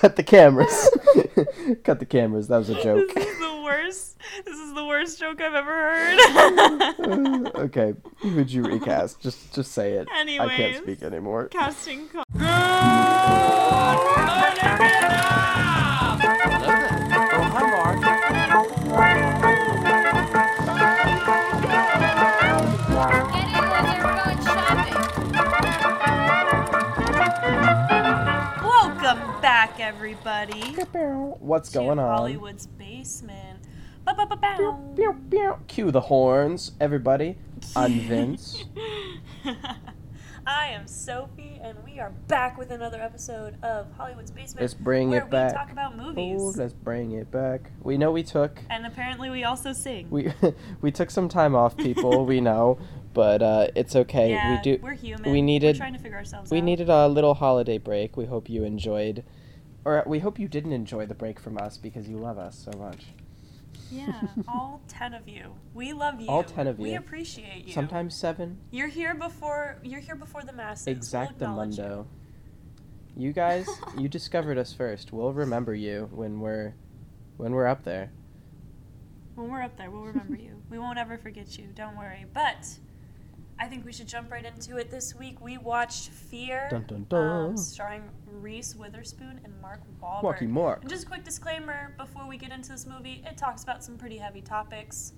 cut the cameras. cut the cameras. That was a joke. This is the worst. This is the worst joke I've ever heard. okay, who'd you recast? Just just say it. I can't speak anymore. Casting call. everybody. What's going on? Hollywood's basement. Cue the horns, everybody. I'm Vince. I am Sophie, and we are back with another episode of Hollywood's Basement. Let's bring where it back. talk about movies. Oh, let's bring it back. We know we took And apparently, we also sing. we we took some time off, people. we know, but uh, it's okay. yeah, we do. We're human. we needed- We're trying to figure ourselves We out. needed a little holiday break. We hope you enjoyed, or we hope you didn't enjoy the break from us because you love us so much. Yeah, all ten of you. We love you. All 10 of you. We appreciate you. Sometimes seven. you're here before you're here before the masses. We'll acknowledge you. You guys, you discovered us first. We'll remember you when we're when we're up there. When we're up there, we'll remember you. We won't ever forget you. Don't worry. But I think we should jump right into it. This week we watched Fear, Dun dun dun. Um, starring Reese Witherspoon and Mark Wahlberg. Marky Mark. And just a quick disclaimer before we get into this movie, it talks about some pretty heavy topics.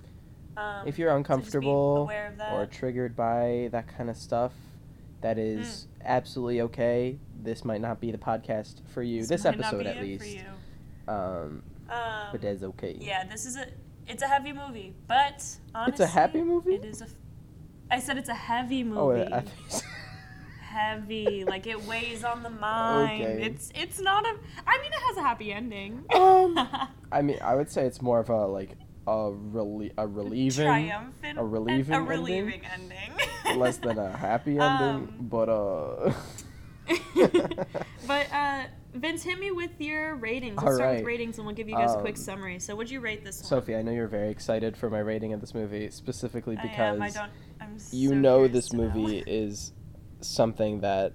Um, If you're so uncomfortable aware of that. or triggered by that kind of stuff, that is Mm. absolutely okay. This might not be the podcast for you. This, not episode, at least. For you. Um, Um, but that's okay. Yeah, this is a it's a heavy movie, but honestly, It's a happy movie? It is a. I said it's a heavy movie. Oh, I think heavy, like it weighs on the mind. Okay. It's it's not a. I mean, it has a happy ending. Um, I mean, I would say it's more of a like a relie- a relieving, triumphant, a relieving a ending? relieving ending. less than a happy ending. Um, but uh, but uh, Vince, hit me with your ratings. Let's All start with ratings, and we'll give you guys a quick Um, summary. So, what'd you rate this one? Sophie, I know you're very excited for my rating of this movie, specifically I because am. I don't. You so know this to know. movie is something that,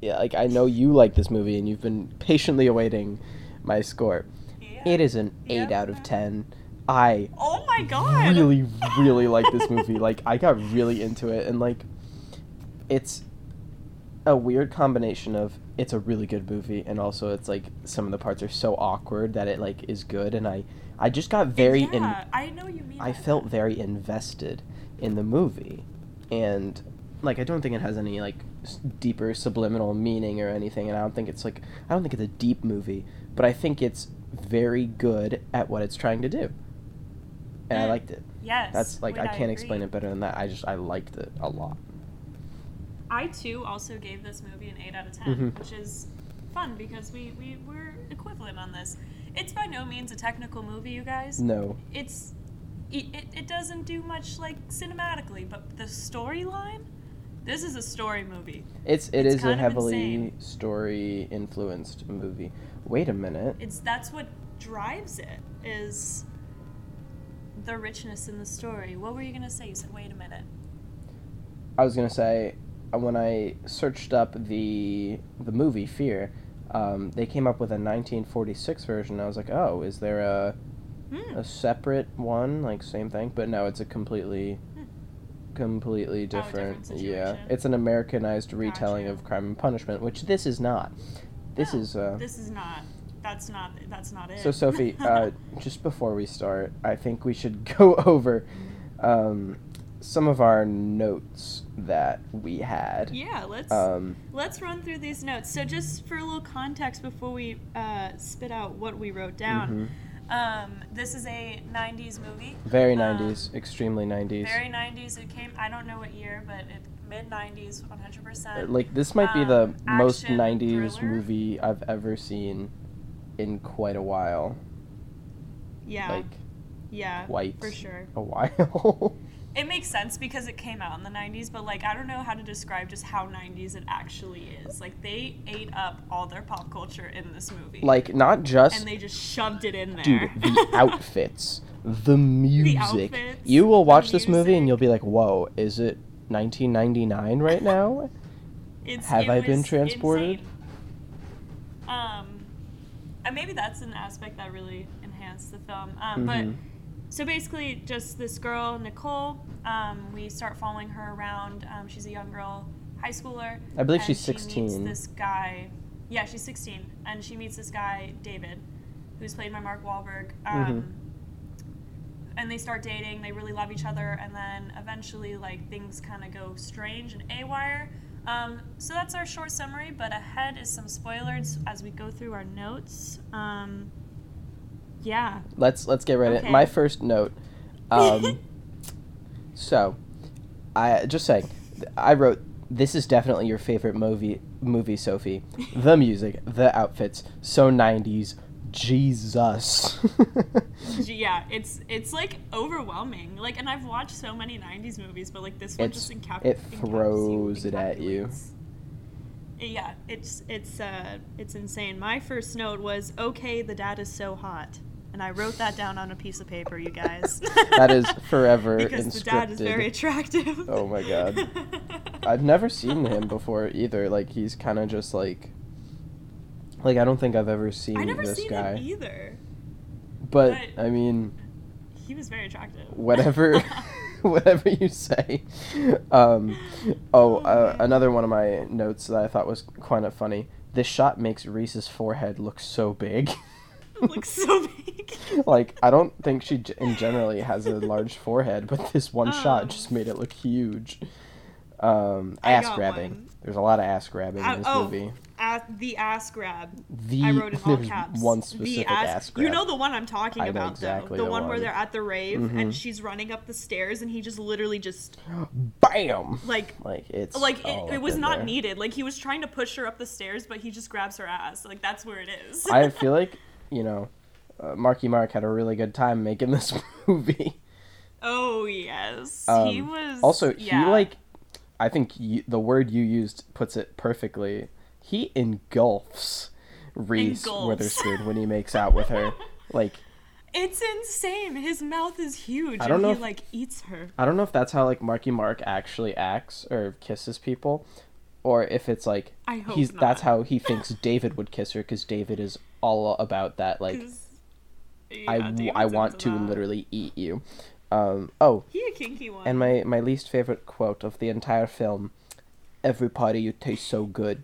yeah, like I know you like this movie and you've been patiently awaiting my score. Yeah. It is an eight out of ten. I Oh my god. really, really like this movie. Like I got really into it, and like, it's a weird combination of it's a really good movie, and also it's like some of the parts are so awkward that it like is good, and I, I just got very in. I know you mean. I felt very invested in the movie, and like I don't think it has any like s- deeper subliminal meaning or anything, and I don't think it's like I don't think it's a deep movie, but I think it's very good at what it's trying to do, and I Mm. liked it. Yes. That's like I can't explain it better than that. I just I liked it a lot. I too also gave this movie an eight out of 10 Mhm. which is fun because we we were equivalent on this. It's by no means a technical movie, you guys. No, It's it, it, it doesn't do much like cinematically, but the storyline. This is a story movie. it's it It's is a heavily story influenced movie. Wait a minute. It's that's what drives it is the richness in the story. What were you gonna say? You said, "Wait a minute." I was gonna say uh, when I searched up the the movie Fear, um, they came up with a 1946 version. I was like, oh, is there a Hmm. a separate one like same thing? But no, it's a completely Hmm. completely Oh, different different. yeah, it's an Americanized retelling Gotcha. of Crime and Punishment, which this is not. This No, is uh, This is not. That's not. That's not it. so Sophie. uh, just before we start, I think we should go over um, some of our notes that we had. yeah. Let's Um, let's run through these notes. So just for a little context before we uh, spit out what we wrote down. mhm. Um, this is a '90s movie. Very Um, 90s, extremely 90s. Very '90s. It came. I don't know what year, but it mid '90s, 100. Uh, percent like this might be the um, most 90s thriller. movie I've ever seen in quite a while. Yeah. Like yeah. quite For sure. a while. It makes sense because it came out in the 90s, but like I don't know how to describe just how 90s it actually is. Like they ate up all their pop culture in this movie. like not just and they just shoved it in there. dude, the outfits, the music. the outfits, you will watch this movie and you'll be like, "Whoa, is it 1999 right now?" It's- Have it I been transported? insane. Um, and maybe that's an aspect that really enhanced the film. Um, But Mhm. So basically, just this girl Nicole. Um, we start following her around. Um, she's a young girl, high schooler. I believe she's she meets 16. this guy. Yeah, she's 16, and she meets this guy David, who's played by Mark Wahlberg. Um, Mhm. And they start dating. They really love each other, and then eventually, like things kind of go strange and awire. Um, so that's our short summary. But ahead is some spoilers as we go through our notes. Um, yeah. let's let's get right Okay. in. My first note. Um, so, I just saying, I wrote this is definitely your favorite movie movie Sophie. The music, the outfits, so 90s. Jesus. yeah, it's it's like overwhelming. Like, and I've watched so many '90s movies, but like this one It's- just encap- it throws it at you. Yeah, it's it's uh it's insane. My first note was okay, the dad is so hot, and I wrote that down on a piece of paper, you guys. that is forever because the dad is very attractive. Oh my God. I've never seen him before either. Like he's kind of just like like I don't think I've ever seen I never this seen guy. him either. But but- I mean, He was very attractive. whatever whatever you say. Um oh, Oh, uh, another one of my notes that I thought was kind of funny. This shot makes Reese's forehead look so big. looks so big. like I don't think she in generally has a large forehead, but this one shot Um, just made it look huge. Um, ass grabbing. one. There's a lot of ass grabbing Uh, in this oh, movie. The ass grab. The I wrote in all caps. one the specific ass, ass, grab. You know the one I'm talking I about, exactly though. The, the one, where they're at the rave Mhm. and she's running up the stairs and he just literally just Bam. like Like it's like it, it was not there. needed. Like he was trying to push her up the stairs, but he just grabs her ass. Like that's where it is. I feel like you know, uh, Marky Mark had a really good time making this movie. oh yes, Um, he was. Also, yeah. he like, I think you, the word you used puts it perfectly. He engulfs Reese Engulfs. Witherspoon when he makes out with her. Like, It's insane. His mouth is huge, I don't and know he if- like eats her. I don't know if that's how like Marky Mark actually acts or kisses people, or if it's like I hope he's not. that's how he thinks David would kiss her because David is all about that like I yeah, w- David's I want to that. literally eat you. Um, oh, He a kinky one. and my my least favorite quote of the entire film: "Every part of you tastes so good."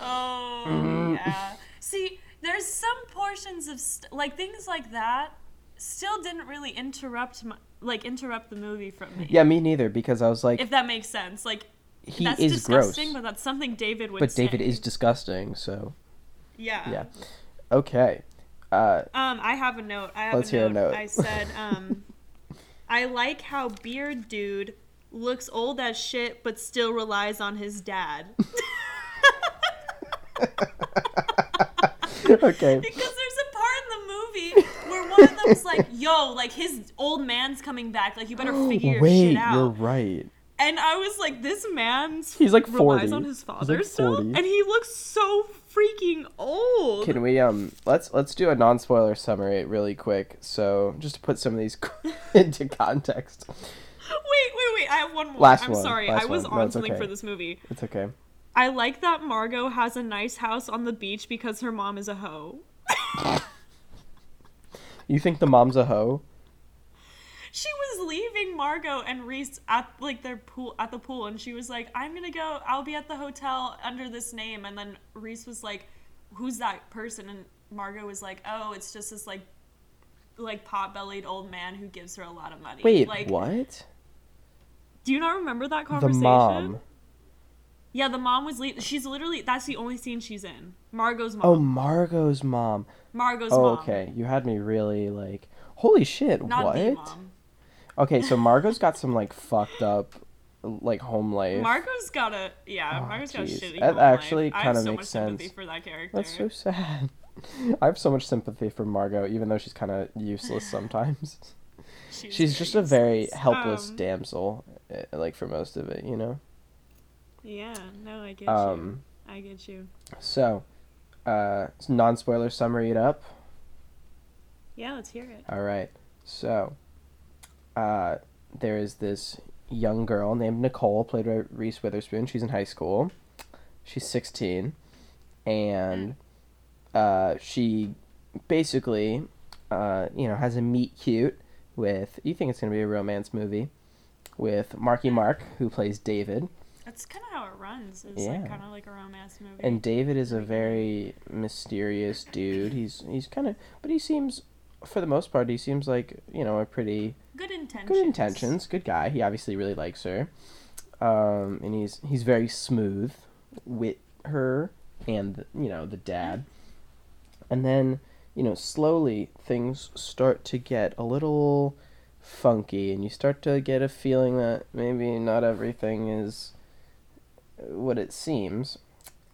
Oh Mm. yeah. See, there's some portions of st- like things like that still didn't really interrupt my, like interrupt the movie from me. Yeah, me neither because I was like, If that makes sense. Like he that's is gross, but that's something David would but say. David is disgusting. So Yeah. yeah, okay. Uh, Um, I have a note. I have Let's a, hear a note. note. I said, um, I like how beard dude looks old as shit, but still relies on his dad. okay. Because there's a part in the movie where one of them's like, "Yo, like his old man's coming back. Like you better figure your Wait, shit out." you're right. And I was like, "This man's He's like relies 40. on his He's father like still, 40. and he looks so freaking old." Can we um let's let's do a non spoiler summary really quick. So just to put some of these into context. Wait, wait, wait! I have one more. Last I'm one, sorry, last I was one. On it's something okay. for this movie. It's okay. I like that Margot has a nice house on the beach because her mom is a hoe. You think the mom's a hoe? She was leaving Margot and Reese at like their pool at the pool, and she was like, "I'm gonna go. I'll be at the hotel under this name." And then Reese was like, "Who's that person?" And Margot was like, "Oh, it's just this like, like pot-bellied old man who gives her a lot of money." Wait, like, what? Do you not remember that conversation? The mom. Yeah, the mom was. Le- she's literally. That's the only scene she's in. Margot's mom. Oh, Margot's mom. Margot's Oh, mom. okay. You had me really like, holy shit, Not what? Okay, so Margot's got some like fucked up, like home life. Margot's got a yeah. Oh, Margot's got a shitty. That actually I have kinda so makes much sympathy sense. for that character. That's so sad. I have so much sympathy for Margot, even though she's kind of useless sometimes. she's just a very helpless Um, damsel, eh, like for most of it, you know. Yeah, no, I get Um, you. I get you. so, uh, non-spoiler summary it up. Yeah, let's hear it. All right. So, uh, there is this young girl named Nicole, played by Reese Witherspoon. She's in high school. She's 16. And uh, she basically, uh, you know, has a meet cute with. You think it's gonna be a romance movie with Marky Mark, who plays David, That's kind of how it runs. It's Yeah. like kind of like a romance movie. and David is a very mysterious dude. He's he's kind of, but he seems, for the most part, he seems like you know a pretty good intentions. good intentions, good guy. He obviously really likes her, um, and he's he's very smooth with her and you know the dad. And then you know slowly things start to get a little funky, and you start to get a feeling that maybe not everything is what it seems.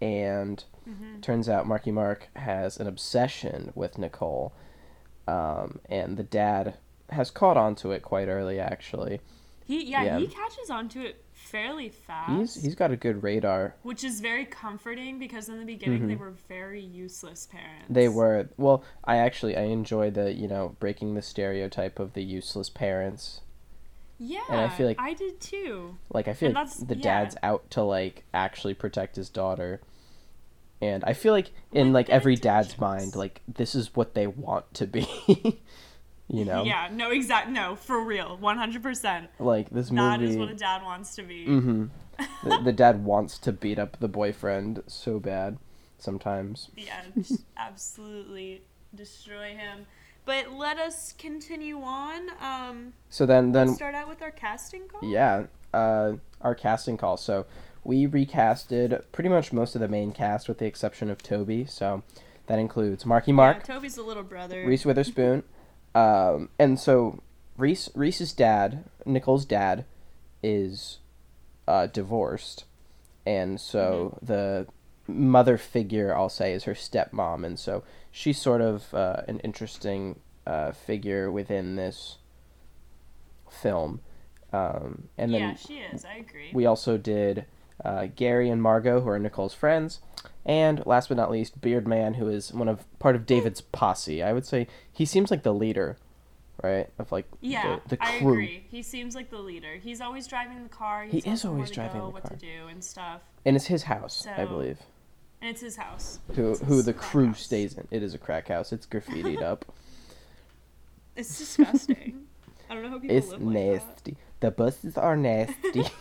And hmm turns out Marky Mark has an obsession with Nicole, um, and the dad has caught on to it quite early, actually. He yeah, Yeah. he catches on to it fairly fast. He's he's got a good radar. which is very comforting because in the beginning they Mhm. were very useless parents. They were well. I actually I enjoy the you know breaking the stereotype of the useless parents. Yeah, and I feel like- I did too. Like I feel And like the yeah. dad's out to like actually protect his daughter. And I feel like in With like every dad's mind, like this is what they want to be. you know, Yeah, no, exact, no, for real, one hundred percent. like this That movie. is what a dad wants to be. Mm-hmm. the, the dad wants to beat up the boyfriend so bad sometimes. Yeah, absolutely destroy him. But let us continue on. Um, So then then start out with our casting call. yeah, uh, our casting call. So we recasted pretty much most of the main cast with the exception of Toby. So that includes Marky Mark, Yeah, Toby's the little brother. Reese Witherspoon, um, and so Reese Reese's dad, Nicole's dad, is uh, divorced, and so the mother figure I'll say is her stepmom, and so she's sort of uh, an interesting uh, figure within this film. Um, and then yeah, she is. I agree. we also did uh, Gary and Margot, who are Nicole's friends, and last but not least, Beard Man, who is one of part of David's posse. I would say he seems like the leader, right? Of like yeah, the, the I crew. agree. He seems like the leader. He's always driving the car. He is always where to driving go, the what to do and stuff. And it's his house, I believe. And it's his house. Who It's who the crew house. stays in. It is a crack house. It's graffitied up. It's disgusting. I don't know how people It's live like nasty. The buses are nasty.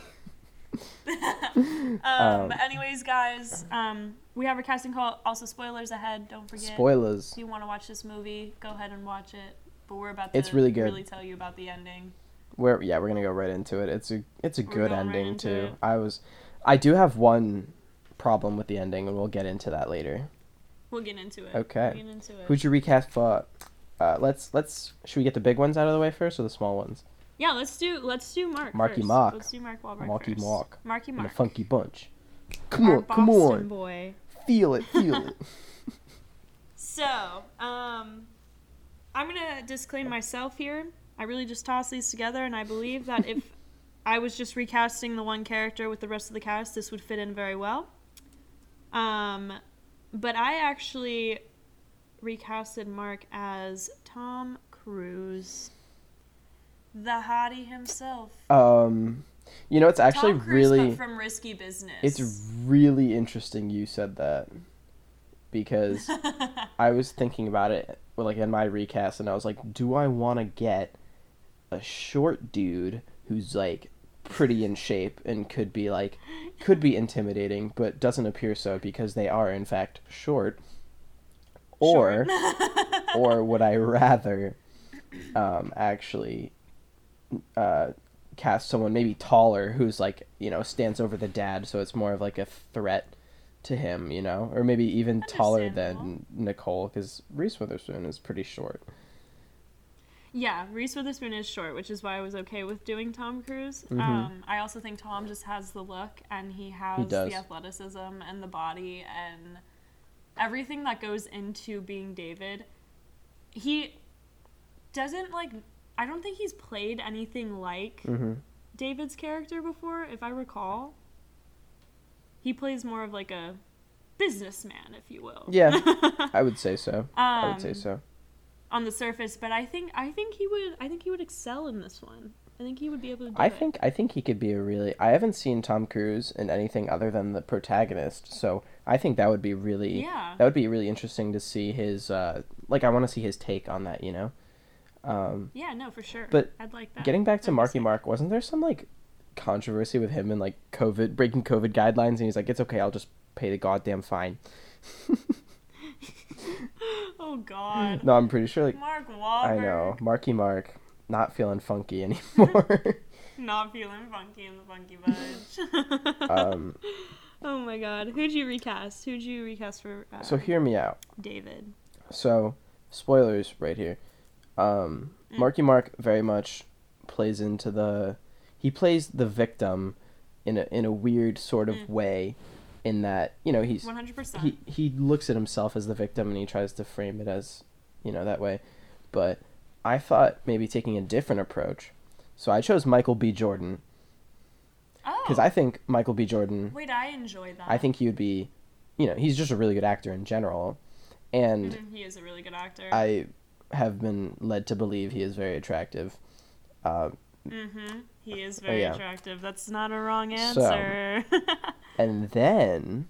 Um, Um, but anyways, guys, um, we have a casting call. Also, spoilers ahead. Don't forget. Spoilers. If you want to watch this movie, go ahead and watch it. But we're about to It's really good. really tell you about the ending. We're yeah, we're gonna go right into it. It's a it's a We're good going right ending too. it. I was, I do have one problem with the ending, and we'll get into that later. We'll get into it. Okay. We'll get into it. Who'd you recast for? Uh, let's let's should we get the big ones out of the way first or the small ones? Yeah, let's do let's do Mark. Marky first. Mark. Let's do Mark Wahlberg Marky first. Mark. Marky Mark. a funky bunch. Come Our on, come on, boy. feel it, feel it. So, um, I'm gonna disclaim myself here. I really just tossed these together, and I believe that if I was just recasting the one character with the rest of the cast, this would fit in very well. Um, but I actually recasted Mark as Tom Cruise, the hottie himself. Um, you know, it's actually Cruise, really from Risky Business. it's really interesting you said that because I was thinking about it like in my recast, and I was like, do I want to get a short dude who's like pretty in shape and could be like could be intimidating, but doesn't appear so because they are in fact short, or or would I rather um, actually uh, cast someone maybe taller who's like you know stands over the dad, so it's more of like a threat to him, you know, or maybe even taller than Nicole because Reese Witherspoon is pretty short. Yeah, Reese Witherspoon is short, which is why I was okay with doing Tom Cruise. Mhm. Um, I also think Tom just has the look and he has does. the athleticism and the body and everything that goes into being David. He doesn't like. I don't think he's played anything like Mm-hmm. David's character before, if I recall. He plays more of like a businessman, if you will. Yeah, I would say so. I would say Um, so. on the surface, but I think I think he would I think he would excel in this one. I think he would be able to do I it. think I think he could be a really. I haven't seen Tom Cruise in anything other than the protagonist, so I think that would be really. Yeah. That would be really interesting to see his. Uh, like I want to see his take on that. You know. Um, Yeah, no, for sure. But I'd like that. getting back to Marky. Mark, wasn't there some like controversy with him and like COVID breaking COVID guidelines, and he's like, "It's okay, I'll just pay the goddamn fine." Oh God. No, I'm pretty sure like Mark Wahlberg. I know Marky Mark not feeling funky anymore. Not feeling funky in the funky bunch. um, oh my God. Who'd you recast? Who'd you recast for? Uh, so hear me out. David. So, spoilers right here. Um, Mm. Marky Mark very much plays into the. He plays the victim, in a in a weird sort of Mm. way, in that you know he's One hundred percent. he he looks at himself as the victim and he tries to frame it as, you know, that way, but I thought maybe taking a different approach, so I chose Michael B. Jordan Oh. because I think Michael B. Jordan. Wait, I enjoyed that. I think he would be, you know, he's just a really good actor in general, and. Mhm, he is a really good actor. I have been led to believe he is very attractive. Uh, Mm-hmm. He is Oh, very yeah. attractive. That's not a wrong answer. So- answer. and then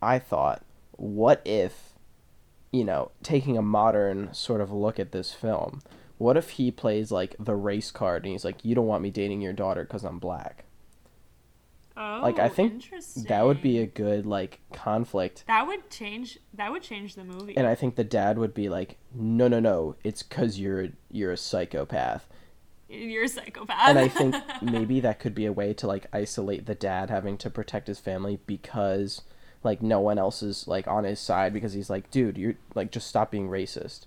I thought, what if, you know, taking a modern sort of look at this film, what if he plays like the race card and he's like, you don't want me dating your daughter because I'm black? Oh, Like, I oh, think interesting. That would be a good like conflict. That would change. That would change the movie. And I think the dad would be like, no, no, no, it's because you're you're a psychopath. You're a psychopath. and I think maybe that could be a way to like isolate the dad having to protect his family because like no one else is like on his side because he's like, dude, you're like just stop being racist,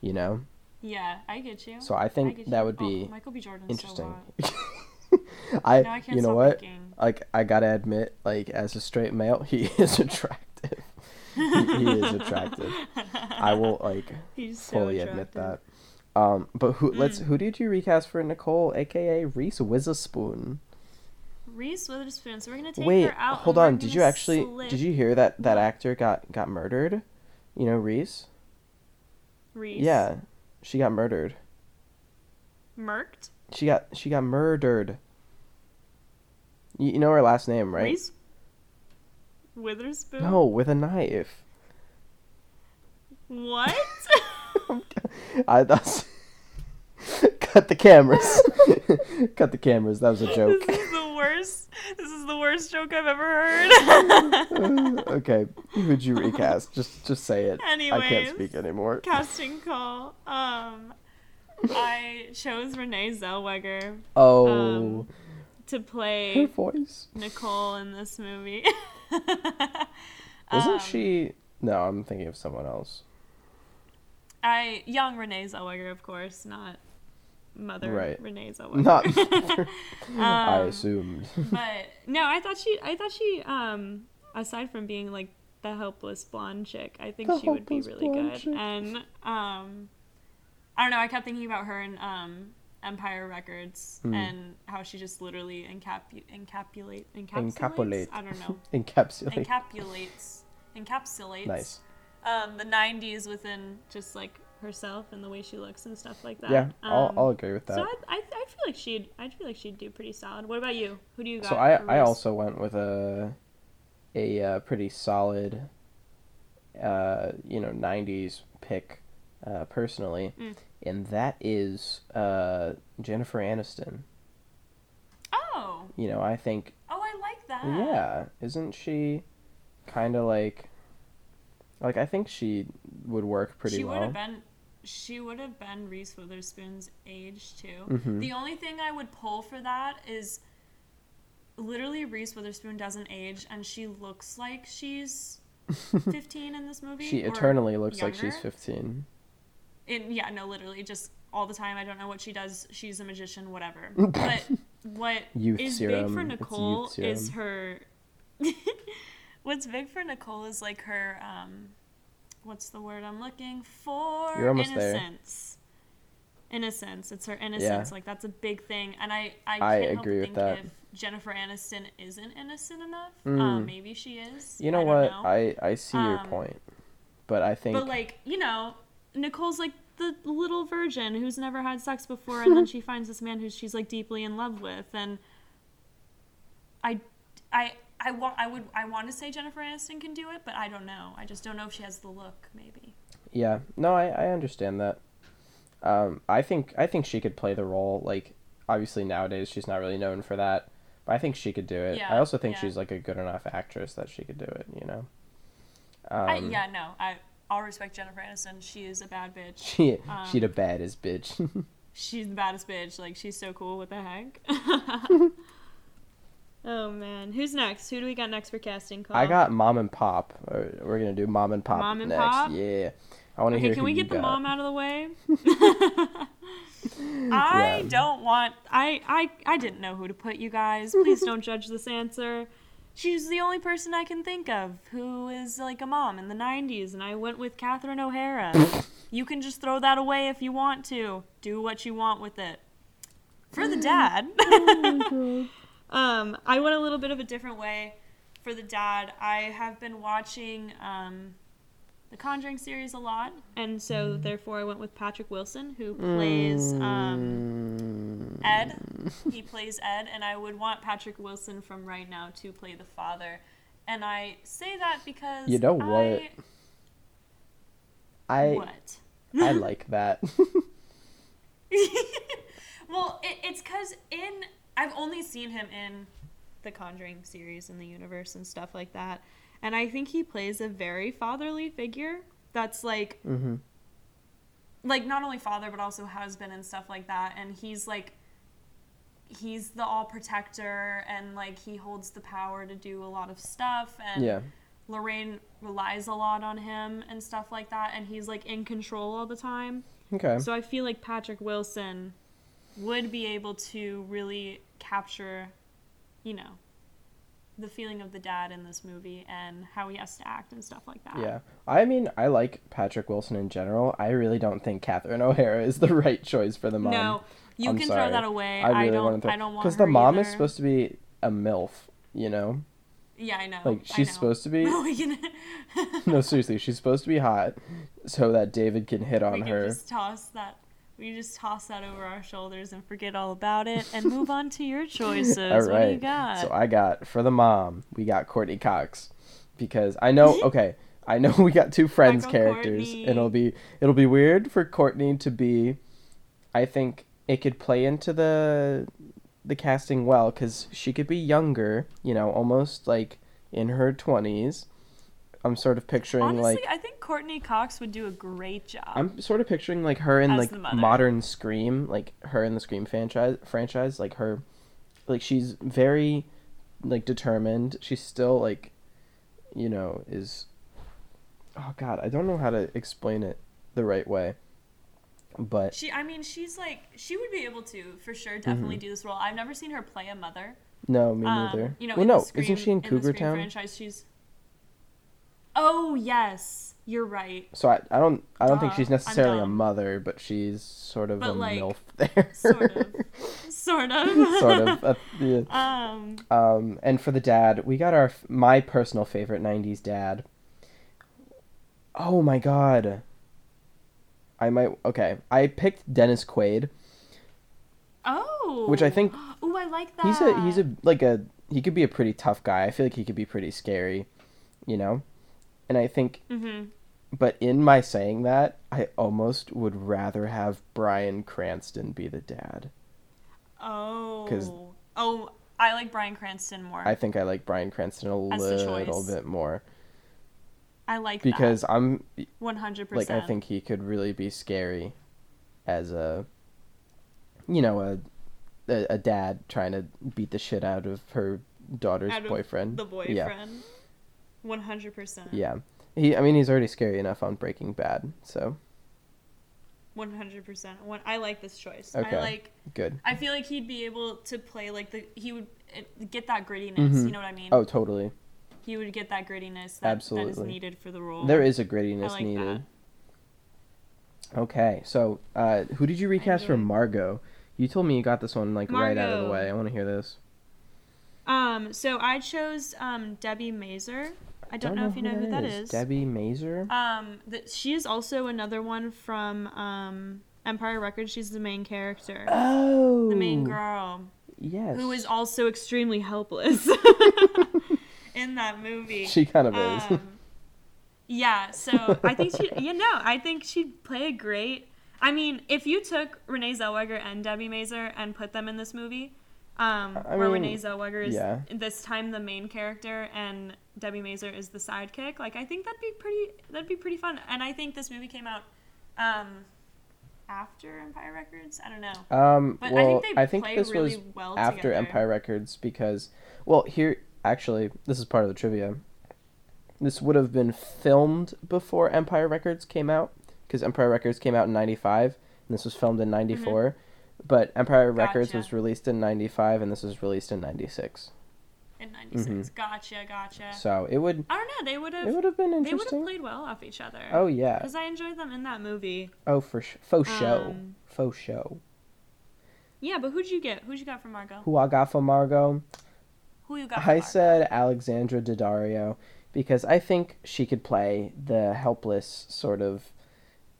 you know? yeah, I get you. So I think get that would Oh, be Michael B. Jordan's interesting. So I I can't you know stop what? thinking. Like I gotta admit, like as a straight male, he is attractive. he, he is attractive. I will like so fully admit that. Um, but who? Let's. Mm. Who did you recast for Nicole, aka Reese Witherspoon? Reese Witherspoon. So we're gonna take Wait, her out. hold on. Did you actually? slip Did you hear that that actor got got murdered? You know Reese. Reese? Yeah, she got murdered. Murked. She got she got murdered. You, you know her last name, right? Reese Witherspoon. No, with a knife. What? I that's cut the cameras. cut the cameras. That was a joke. This is the worst. This is the worst joke I've ever heard. okay, who'd you recast? Just just say it. Anyways, I can't speak anymore. Casting call. Um, I chose Renee Zellweger Oh, um, to her play voice. Nicole in this movie. Wasn't Um, she? No, I'm thinking of someone else. I young Renee Zellweger, of course, not mother Right. Renee Zellweger. Not. I Um, assumed. but no, I thought she. I thought she. Um, aside from being like the helpless blonde chick, I think The she would be really good. chick. And um, I don't know. I kept thinking about her and um Empire Records Hmm. and how she just literally encapu- encapulate encapsulates. Encapsulate. I don't know. Encapsulate. encapsulates encapsulates Nice. um the 90s within just like herself and the way she looks and stuff like that. Yeah, I'll, Um, I'll agree with that. so I, I, I feel like she'd I feel like she'd do pretty solid. What about you? Who do you got? So I I also went with a a uh, pretty solid uh you know 90s pick uh personally Mm. And that is uh Jennifer Aniston. Oh, You know, I think oh, I like that. yeah, isn't she kind of like like I think she would work pretty she would well. have been. She would have been Reese Witherspoon's age too. Mhm. The only thing I would pull for that is literally Reese Witherspoon doesn't age, and she looks like she's 15 in this movie. she eternally looks like she's 15. In, yeah, no, literally, just all the time. I don't know what she does. She's a magician, whatever. But what is big for Nicole is her. what's big for Nicole is like her. um What's the word I'm looking for? You're almost there. innocence. Innocence. It's her innocence. Like that's a big thing, and I I, I can't agree with that. think if Jennifer Aniston isn't innocent enough, Mm. um, maybe she is. You know I what? know. I I see your Um, point. But I think But like you know, Nicole's like the little virgin who's never had sex before, and then she finds this man who she's like deeply in love with, and I, I, I want, I would, I want to say Jennifer Aniston can do it, but I don't know. I just don't know if she has the look. Maybe. Yeah, no, I, I understand that. Um, I think I think she could play the role. Like, obviously nowadays she's not really known for that, but I think she could do it. Yeah, I also think yeah. she's like a good enough actress that she could do it. You know. Um, I, yeah, no, I, I'll respect Jennifer Aniston. She is a bad bitch. She Um, she the baddest bitch. She's the baddest bitch. Like she's so cool. What the heck? oh man, who's next? Who do we got next for casting call? I got mom and pop. We're gonna do mom and pop Mom and next. Pop? Yeah, I want to Okay, hear. can we get the got. mom out of the way? I Yeah. don't want. I I I didn't know who to put. You guys, please don't judge this answer. She's the only person I can think of who is like a mom in the '90s, and I went with Catherine O'Hara. you can just throw that away if you want to. Do what you want with it. For the dad. um, I went a little bit of a different way. For the dad, I have been watching um, the Conjuring series a lot, and so therefore I went with Patrick Wilson, who plays um, Mm, Ed. He plays Ed, and I would want Patrick Wilson from right now to play the father. And I say that because You know what? I, I what? I like that. well, it, it's because in I've only seen him in the Conjuring series in the universe and stuff like that, and I think he plays a very fatherly figure. That's like hmm like not only father but also husband and stuff like that and he's like he's the all protector and like he holds the power to do a lot of stuff and Yeah. Lorraine relies a lot on him and stuff like that and he's like in control all the time. Okay. So I feel like Patrick Wilson would be able to really capture, you know, the feeling of the dad in this movie and how he has to act and stuff like that. Yeah. I mean, I like Patrick Wilson in general. I really don't think Catherine O'Hara is the right choice for the mom. No, you I'm can sorry. throw that away. I really don't. want to I don't want because the mom is supposed to be a milf. You know, Yeah, I know. like she's know. supposed to be. no, seriously, she's supposed to be hot, so that David can hit we on can her. just toss that. We just toss that over our shoulders and forget all about it and move on to your choices. All What do you got? So I got for the mom, we got Courteney Cox, because I know. Okay, I know we got two friends Michael characters, Courteney. and it'll be it'll be weird for Courteney to be. I think it could play into the the casting well because she could be younger, you know, almost like in her twenties. I'm sort of picturing Honestly, like I think Courteney Cox would do a great job. I'm sort of picturing like her in like modern Scream, like her in the Scream franchise. Franchise, like her, like she's very, like determined. She's still like, you know, is. Oh God, I don't know how to explain it the right way, but She, I mean, she's like, she would be able to for sure, definitely Mm-hmm. do this role. I've never seen her play a mother. no, me Um, neither. you know, well, in no, Scream, isn't she in the Cougar Town? franchise? She's. Oh yes, you're right. So I, I don't I don't think she's necessarily a mother, but she's sort of But, a like, milf there. Sort of. sort of. sort of. uh, yeah. Um. Um, and for the dad, we got our my personal favorite '90s dad. Oh my god. I might okay. I picked Dennis Quaid. Oh. Which I think- Oh, I like that. He's a he's a like a he could be a pretty tough guy. I feel like he could be pretty scary, you know. And I think, Mm-hmm. but in my saying that, I almost would rather have Bryan Cranston be the dad. Oh. 'Cause- Oh, I like Bryan Cranston more. I think I like Bryan Cranston a As little bit more I like because I'm 100%. like. I think he could really be scary as a you know a a, a dad trying to beat the shit out of her daughter's Out of boyfriend. Yeah. One hundred percent. Yeah. He I mean he's already scary enough on Breaking Bad. So, One hundred percent. I like this choice. Okay. I like. good. I feel like he'd be able to play like the he would uh, get that grittiness. Mhm. You know what I mean? Oh, totally. He would get that grittiness that, that is Absolutely. needed for the role. There is a grittiness like needed. that. Okay. So, uh who did you recast for Margot? You told me you got this one like right out of the way. I want to hear this. Um. So I chose um Debi Mazar. I don't, know, if you know who that is. Debi Mazar. Um, that she is also another one from um Empire Records. She's the main character, oh, the main girl, Yes. who is also extremely helpless in that movie. She kind of is. Um, yeah, so I think she, you know, I think she'd play a great. I mean, if you took Renee Zellweger and Debi Mazar and put them in this movie, um, I where mean, Renee Zellweger is yeah. this time the main character and Debi Mazar is the sidekick, like I think that'd be pretty. That'd be pretty fun. And I think this movie came out um, after Empire Records. I don't know. Um, But I well, think they I think this really was well after together. Empire Records because, well, here actually, this is part of the trivia. This would have been filmed before Empire Records came out because Empire Records came out in '95 and this was filmed in '94. But Empire Records Mm-hmm. Was released in '95 and this was released in '96. In '96. Gotcha, gotcha. Mm-hmm. So it would I don't know. They would have. it would have been interesting. They would have played well off each other. Oh yeah. Because I enjoyed them in that movie. Oh for sh- faux show. Um, Faux show. Yeah, but who'd you get? Who'd you got for Margot? Who I got for Margot? Who you got? For I said Alexandra Daddario because I think she could play the helpless sort of,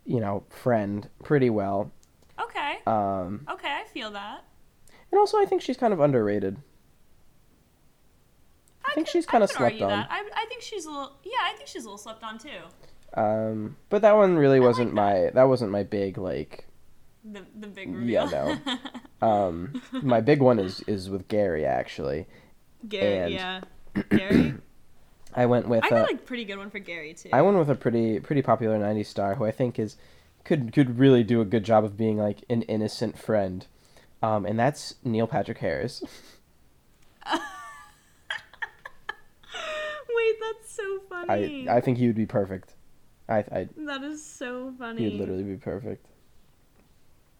you know, friend pretty well. Okay. Um, Okay, I feel that. and also I think she's kind of underrated. I think could- she's kinda could slept on. That. I, I think she's a little. Yeah, I think she's a little slept on too. Um, but that one really like wasn't my that wasn't my big like. The the big reveal. Yeah, Um, my big one is is with Gary actually. Gary. And- Yeah. Gary. I went with I got like pretty good one for Gary too. I went with a pretty pretty popular '90s star who I think is could could really do a good job of being like an innocent friend, um, and that's Neil Patrick Harris. Wait, that's so funny. I I think he would be perfect. I I that is so funny. He'd literally be perfect.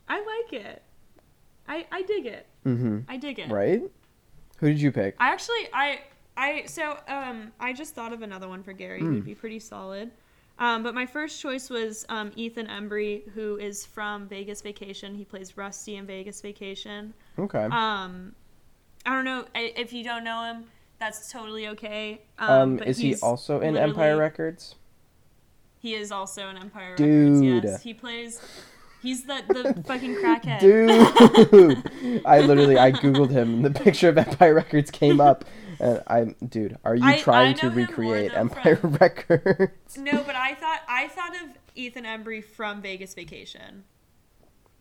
I like it. I I dig it. Mm-hmm. I dig it. Right? Who did you pick? I actually I I so um I just thought of another one for Gary Hmm. who'd be pretty solid. Um, but my first choice was um, Ethan Embry, who is from Vegas Vacation. He plays Rusty in Vegas Vacation. Okay. Um, I don't know if you don't know him. That's totally okay. Um, Um, is he also in Empire Records? He is also in Empire Dude. Records. Yes, he plays. He's the the fucking crackhead. Dude, I literally I googled him. and The picture of Empire Records came up, and I'm dude. Are you I- I trying to him more, recreate though, Empire from- Records? No, but I thought I thought of Ethan Embry from Vegas Vacation.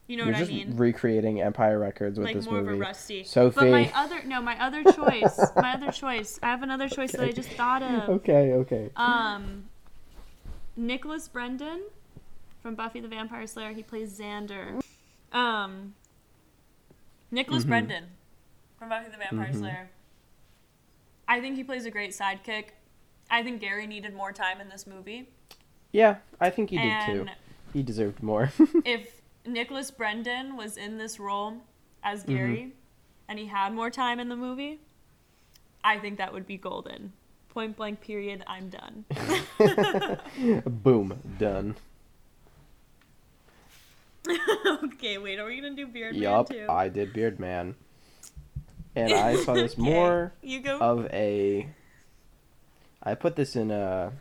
You know You're what just I mean? recreating Empire Records with like this more movie. of a rusty. Sophie. But my other no, my other choice, my other choice. I have another choice that I just thought of. Okay, okay. Um, Nicholas Brendon from Buffy the Vampire Slayer. He plays Xander. Um, Nicholas Mhm. Brendon from Buffy the Vampire Mhm. Slayer. I think he plays a great sidekick. I think Gary needed more time in this movie. Yeah, I think he did too. He deserved more. if Nicholas Brendon was in this role as Mm-hmm. Gary and he had more time in the movie, I think that would be golden. Point blank period, I'm done. Boom, done. okay, wait, are we gonna do Beard Yup, Man too? I did Beard Man. And I saw this Okay, more You go. of a. I put this in a.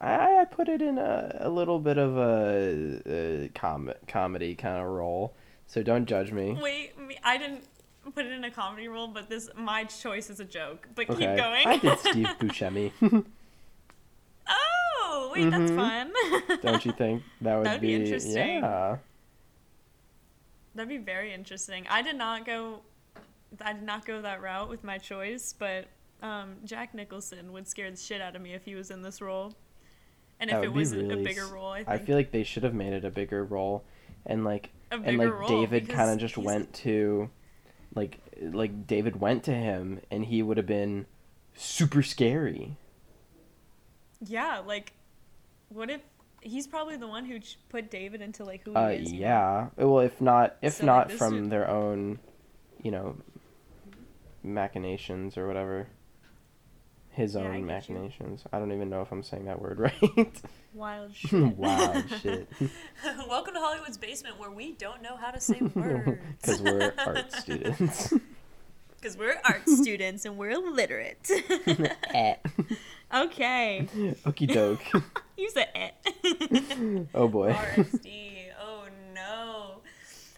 I I put it in a, a little bit of a, a com- comedy kind of role, so don't judge me. Wait, I didn't put it in a comedy role, but this my choice is a joke. But Okay, keep going. I did Steve Buscemi. oh, wait, that's Mhm. fun. don't you think that would That'd be interesting. Yeah. That'd be very interesting. I did not go. I did not go that route with my choice, but um, Jack Nicholson would scare the shit out of me if he was in this role, and That if it would be was a really bigger role. I think I feel like they should have made it a bigger role, and like and like David kind of just he's- went to, like like David went to him, and he would have been super scary. Yeah, like, what if he's probably the one who put David into like who he Uh, is? you know? yeah. Well, if not, if So, not this from would- their own, you know, machinations or whatever. His Yeah, I own you. machinations. I don't even know if I'm saying that word right. Wild shit. Wild shit. Welcome to Hollywood's basement, where we don't know how to say words. Because we're art students. Because we're art students and we're illiterate. Eh. okay. Okie doke. You said eh. oh boy. RSD. Oh no.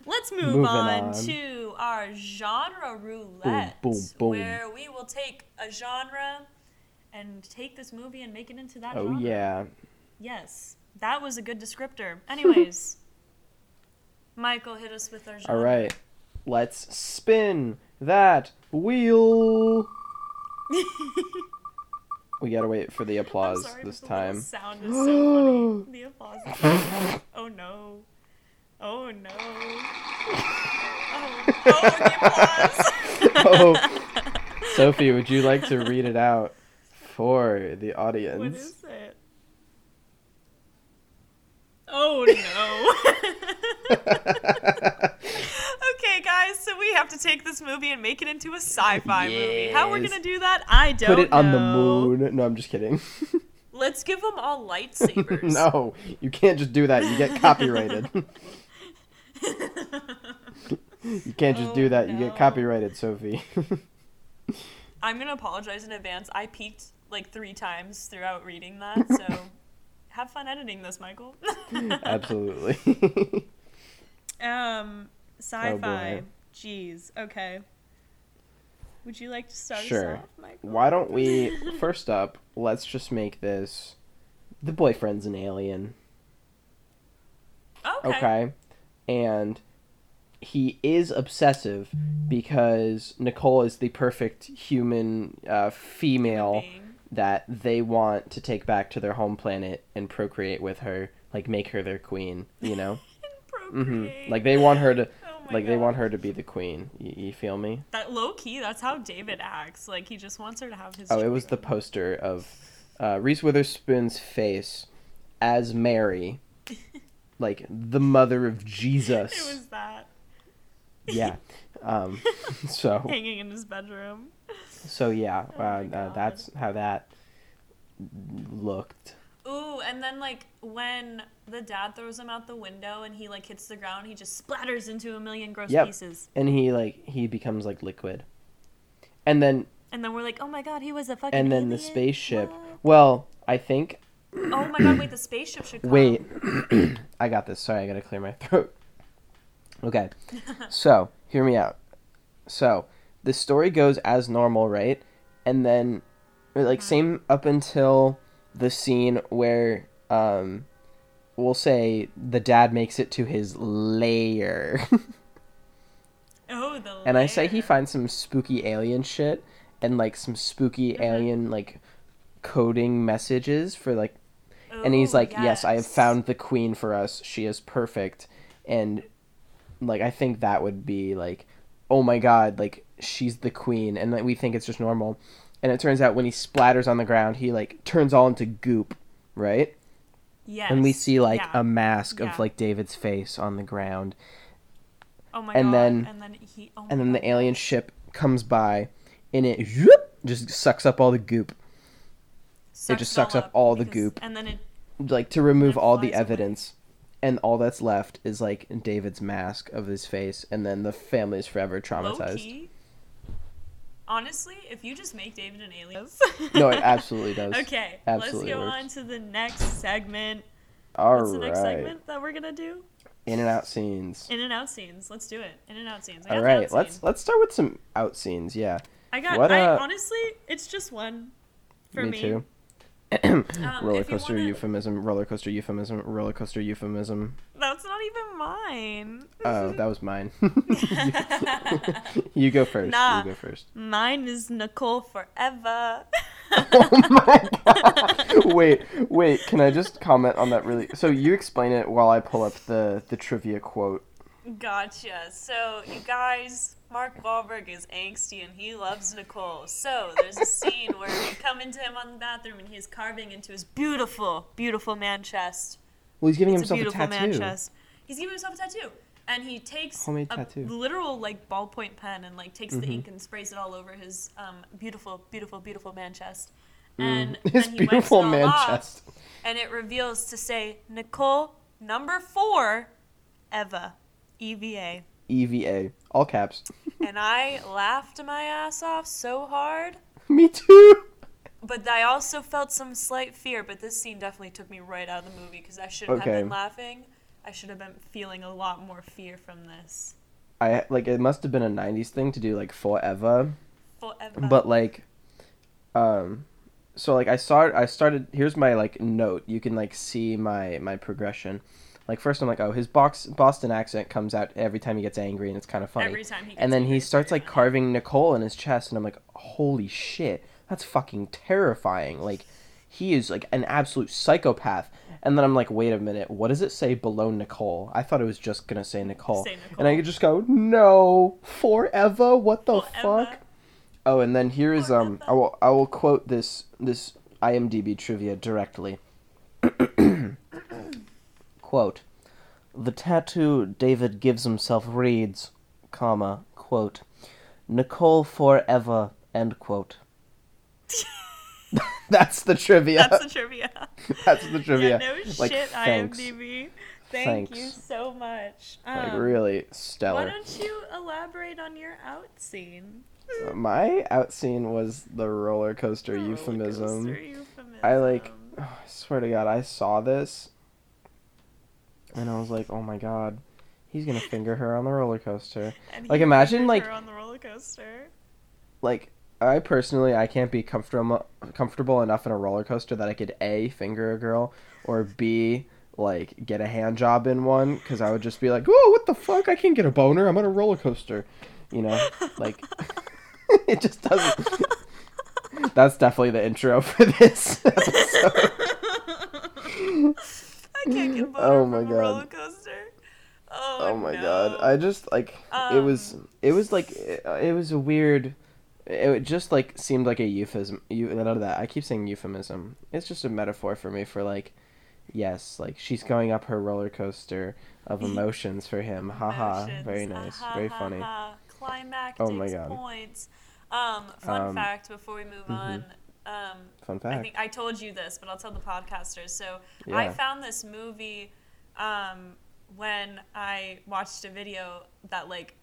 Let's move Moving on, on. to our genre roulette, boom, boom. where we will take a genre and take this movie and make it into that Oh genre. yeah. Yes, that was a good descriptor. Anyways, Michael, hit us with our genre. All right. Let's spin that wheel. we gotta wait for the applause sorry, this but the time. sound is so funny. The applause. oh no. Oh no. Oh, oh the applause. Oh. Sophie, would you like to read it out for the audience? is it? Oh no. okay, guys, so we have to take this movie and make it into a sci-fi movie. How we're gonna do that, I don't know. Put it on the moon. No, I'm just kidding. Let's give them all lightsabers. no, you can't just do that. You get copyrighted. you can't just Oh, do that. You get copyrighted, Sophie. I'm gonna apologize in advance. I peeked like three times throughout reading that, so have fun editing this, Michael. Absolutely. um, sci-fi. boy. Jeez. Okay. Would you like to start Sure. us off, Michael? Why don't we first up, let's just make this the boyfriend's an alien. Okay. Okay. And he is obsessive because Nicole is the perfect human uh, female Being. That they want to take back to their home planet and procreate with her, like make her their queen, you know? hmm Like they want her to Oh like they want her to be the queen. You, you feel me? That low key, that's how David acts. Like he just wants her to have his. Oh, it was the poster of uh, Reese Witherspoon's face as Mary, like the mother of Jesus. It was that Yeah. Um, so hanging in his bedroom. so yeah, Oh uh, uh, that's how that looked. Ooh, and then like when the dad throws him out the window and he like hits the ground, he just splatters into a million gross Yep. pieces. And he like he becomes like liquid. And then And then we're like, oh my god, he was a fucking. and then the spaceship. What? Well, I think Oh my god, wait, the spaceship should come. Wait, I got this. Sorry, I gotta clear my throat. Okay, so hear me out. So the story goes as normal, right? And then, like, same up until the scene where, um, we'll say the dad makes it to his lair, Oh, the. and I say he finds some spooky alien shit and like some spooky Mm-hmm. alien like coding messages for like and he's like, "Yes, I have found the queen for us. She is perfect." And like I think that would be like, "Oh my god, like she's the queen." And like, we think it's just normal. And it turns out when he splatters on the ground, he like turns all into goop, right? Yes. And we see like yeah. a mask Yeah. of like David's face on the ground. Oh my and god. then- and then he. Oh And then the alien ship comes by and it whoop, just sucks up all the goop. Sucks just sucks up all the goop. And then it. like to remove all the evidence. away. Evidence and all that's left is like david's mask of his face and then the family is forever Low traumatized key. Honestly, if you just make David an alien. no it absolutely does Okay, Absolutely let's go works. on to the next segment. all What's the next segment that we're gonna do? in and out scenes In and out scenes. Let's do it. In and out scenes. I all got the right out let's scene. let's start with some out scenes yeah I got. what, I uh, honestly, it's just one. For me, me, too Um, roller coaster wanna- euphemism roller coaster euphemism roller coaster euphemism That's not even mine. oh that was mine you go first Nah. you go first Mine is Nicole forever. oh my god wait wait can i just comment on that really so you explain it while i pull up the the trivia quote Gotcha. So, you guys, Mark Wahlberg is angsty and he loves Nicole. So, there's a scene where we come into him on the bathroom and he's carving into his beautiful, beautiful man chest. well he's giving It's a himself a, beautiful man tattoo chest. He's giving himself a tattoo. And he takes Homemade a tattoo. literal like ballpoint pen and like takes the Mm-hmm. ink and sprays it all over his um, beautiful, beautiful, beautiful man chest. And Mm. his then he wipes it beautiful man off, chest and it reveals to say Nicole number four, Eva, E V A. EVA, all caps. and I laughed my ass off so hard. Me too. But I also felt some slight fear. But this scene definitely took me right out of the movie because I shouldn't Okay. have been laughing. I should have been feeling a lot more fear from this. I like it must have been a '90s thing to do like forever, Forever. but like, um, so like I started. I started. Here's my like note. You can like see my my progression. Like first, I'm like, oh, his box Boston accent comes out every time he gets angry, and it's kind of funny. every time he. Gets and then he starts like carving Nicole in his chest, and I'm like, holy shit, that's fucking terrifying. Like, he is like an absolute psychopath. And then I'm like, wait a minute, what does it say below Nicole? I thought it was just gonna say Nicole. Say And I could just go, no, forever. What the Forever. fuck? Oh, and then here is um, I will I will quote this this IMDb trivia directly. Quote: The tattoo David gives himself reads, comma quote, Nicole forever end quote. That's the trivia. That's the trivia. That's the trivia. Yeah, no like, shit, thanks. IMDb. Thank you so much. Like Um, really Why don't you elaborate on your out scene? My out scene was the roller coaster Roller euphemism. coaster euphemism. I like, I swear to God, I saw this, and I was like, oh my God, he's gonna finger her on the roller coaster. And like, imagine, like- on the roller coaster. Like, I personally, I can't be comfortable comfortable enough in a roller coaster that I could a finger a girl, or b like get a hand job in one, because I would just be like, oh, what the fuck? I can't get a boner. I'm on a roller coaster. You know, like, it just doesn't. That's definitely the intro for this episode. I can't get Oh from my a God. roller coaster. Oh, oh my no. god i just like it was Um, it was like it, it was a weird it just like seemed like a euphemism you none of that i keep saying euphemism it's just a metaphor for me for like yes like she's going up her roller coaster of emotions for him haha Emotions. very nice Ha, ha, very ha, funny ha. Climactic Oh my God. points. Um, fun Um, fact before we move mhm. on. Um, fun I fact think I told you this, but I'll tell the podcasters. So Yeah. I found this movie um, when I watched a video that like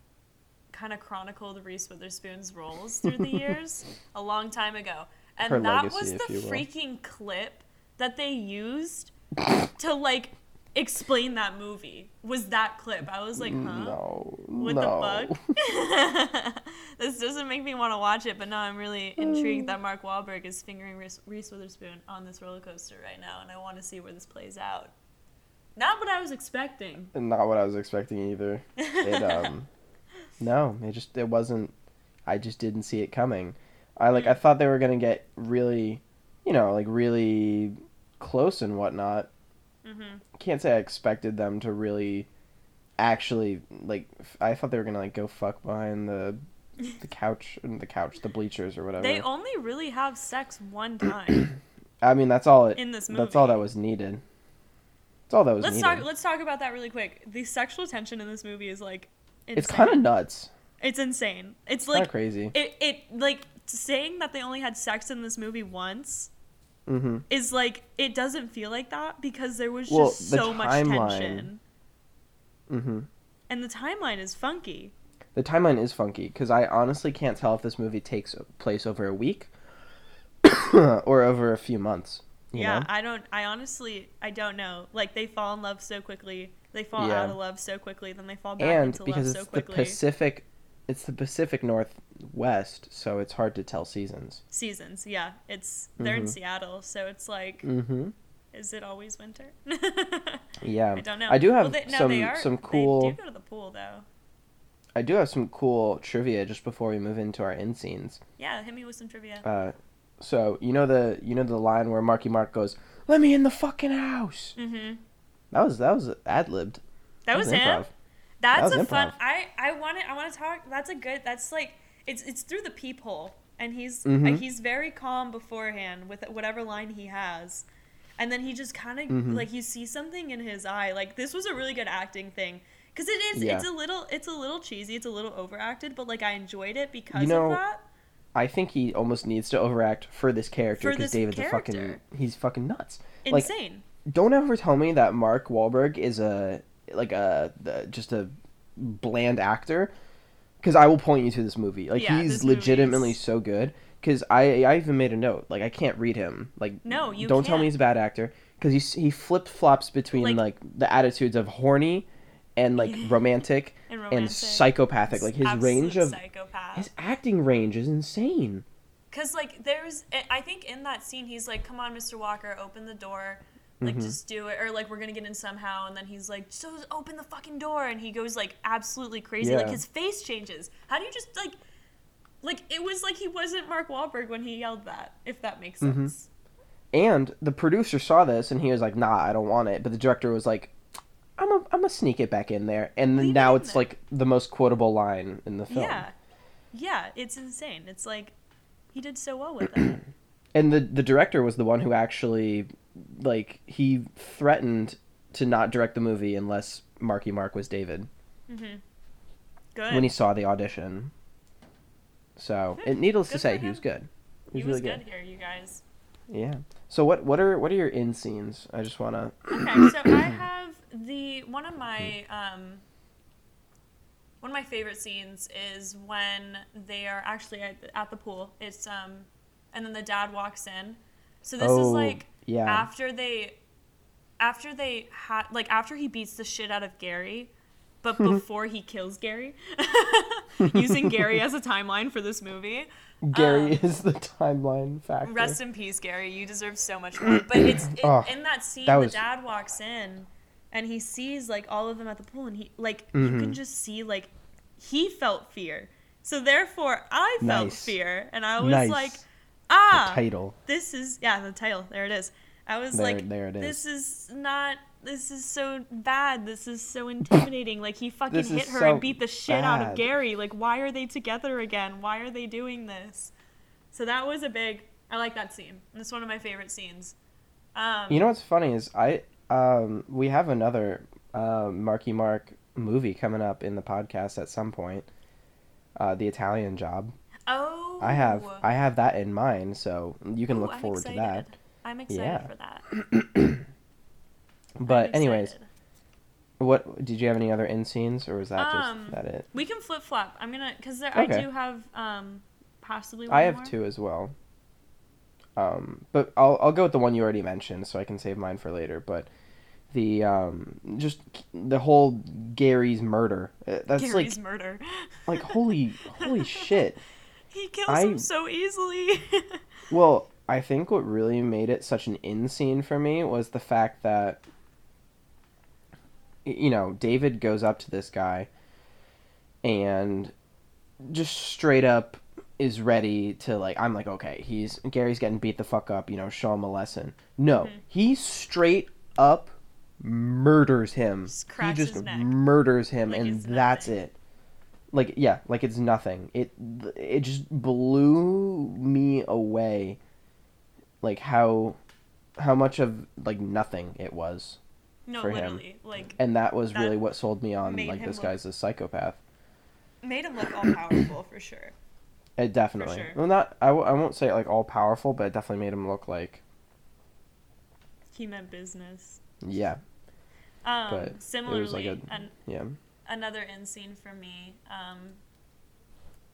kind of chronicled Reese Witherspoon's roles through the years a long time ago, and Her that legacy, was the freaking clip that they used to like explain that movie. Was that clip? I was like, huh? no What no the fuck? this doesn't make me want to watch it, but now I'm really intrigued that Mark Wahlberg is fingering Reese, Reese Witherspoon on this roller coaster right now, and I want to see where this plays out. Not what I was expecting. not what i was expecting either it um no it just it wasn't i just didn't see it coming i like i Mm. thought they were gonna get really you know like really close and whatnot hmm can't say i expected them to really actually like f- i thought they were gonna like go fuck behind the the couch and the couch the bleachers or whatever They only really have sex one time i mean that's all it in this movie. that's all that was needed that's all that was Let's needed talk. Let's talk about that really quick. The sexual tension in this movie is like, insane. it's kind of nuts It's insane. It's of like crazy it. It like saying that they only had sex in this movie once mm-hmm. is like it doesn't feel like that because there was Well, just the so much tension. Mm-hmm. And the timeline is funky. The timeline is funky because I honestly can't tell if this movie takes place over a week or over a few months. You yeah know? i don't i honestly i don't know. Like they fall in love so quickly. They fall Yeah. out of love so quickly then they fall back and into because love it's so the quickly. Pacific, it's the Pacific Northwest, so it's hard to tell seasons. seasons yeah it's they're in Mhm. seattle so it's like Mm-hmm. is it always winter Yeah, i don't know I do have Well, they, no, some are, some cool. do go to the pool though I do have some cool trivia just before we move into our end scenes. yeah hit me with some trivia Uh, so you know the you know the line where Marky Mark goes, "Let me in the fucking house." mm-hmm That was that was ad libbed. that was him That's was a improv. fun. I I want to I want to talk. That's a good. That's like it's it's through the peephole, and he's Mhm. uh, he's very calm beforehand with whatever line he has, and then he just kind of Mhm. like you see something in his eye. Like this was a really good acting thing. Cause it is, Yeah. it's a little, it's a little cheesy, it's a little overacted, but like I enjoyed it because You know, of that. I think he almost needs to overact for this character because David's a fucking he's fucking nuts. like- Insane. Don't ever tell me that Mark Wahlberg is a like a the, just a bland actor because I will point you to this movie. Like Yeah, he's movie legitimately is- so good. Because I I even made a note. Like I can't read him. Like No, you don't tell me can't. he's a bad actor because he he flip flops between Like- like, the attitudes of horny and like romantic And and psychopathic. Like his Absolute range of psychopath. his acting range is insane. Because, like, there's, eh, I think in that scene, he's like, come on, Mr. Walker, open the door. Like, Mm-hmm. just do it. Or, like, we're going to get in somehow. And then he's like, so open the fucking door. And he goes, like, absolutely crazy. Like, his face changes. How do you just, like, like, it was like he wasn't Mark Wahlberg when he yelled that, if that makes Mm-hmm. sense. And the producer saw this and he was like, "Nah, I don't want it." But the director was like, "I'm a, I'm gonna sneak it back in there." And then Leave now it's there. like the most quotable line in the film. Yeah. Yeah, it's insane. It's like, he did so well with it. And the the director was the one who actually, like, he threatened to not direct the movie unless Marky Mark was David Good. when he saw the audition. So, and needless to say, he was good. He he was was really good here, you guys. Yeah. So what what are what are your in scenes? I just wanna. Okay, so I have the one of my um one of my favorite scenes is when they are actually at, at the pool. It's um and then the dad walks in. So this is Oh, like yeah. after they after they had like after he beats the shit out of Gary, but before he kills Gary. using Gary as a timeline for this movie. Gary is the timeline factor. Um, Rest in peace, Gary. You deserve so much more. But it's it, Oh, in that scene. that the dad walks in, and he sees like all of them at the pool, and he like Mm-hmm. you can just see like he felt fear. So therefore, I felt Nice. fear, and I was Nice. like, The ah, title. this is yeah the title. There it is. I was There- like, there it is. this is not. This is so bad. This is so intimidating. like he fucking This hit her so and beat the shit out of. Gary. Like why are they together again? Why are they doing this? So that was a big. I like that scene. It's one of my favorite scenes. Um, You know what's funny is I um we have another uh, Marky Mark movie coming up in the podcast at some point. Uh, the Italian Job. I have I have that in mind, so you can Ooh, look I'm forward to that. excited. I'm excited Yeah. for that. But anyways, what did you have any other in scenes, or was that Um, just that it? we can flip flop. I'm gonna because Okay. I do have um possibly. One I have more. two as well. Um, but I'll I'll go with the one you already mentioned, so I can save mine for later. But the um, just the whole Gary's murder. uh, That's Gary's like murder. like holy holy shit. He kills I- him so easily. Well, I think what really made it such an in scene for me was the fact that you know, David goes up to this guy and just straight up is ready to like I'm like, okay, he's Gary's getting beat the fuck up, you know, show him a lesson. No, Mm-hmm. he straight up murders him. Just he just murders him Like and that's it. Like yeah, like it's nothing. It it just blew me away like how how much of like nothing it was. no, for him. literally, like And that was That really what sold me on like this look- guy's a psychopath. made him look all powerful for sure. It definitely. sure. Well, not I, w- I won't say like all powerful, but it definitely made him look like He meant business. yeah, Um, But it was similarly, like a- an, yeah. Another in scene for me. Um,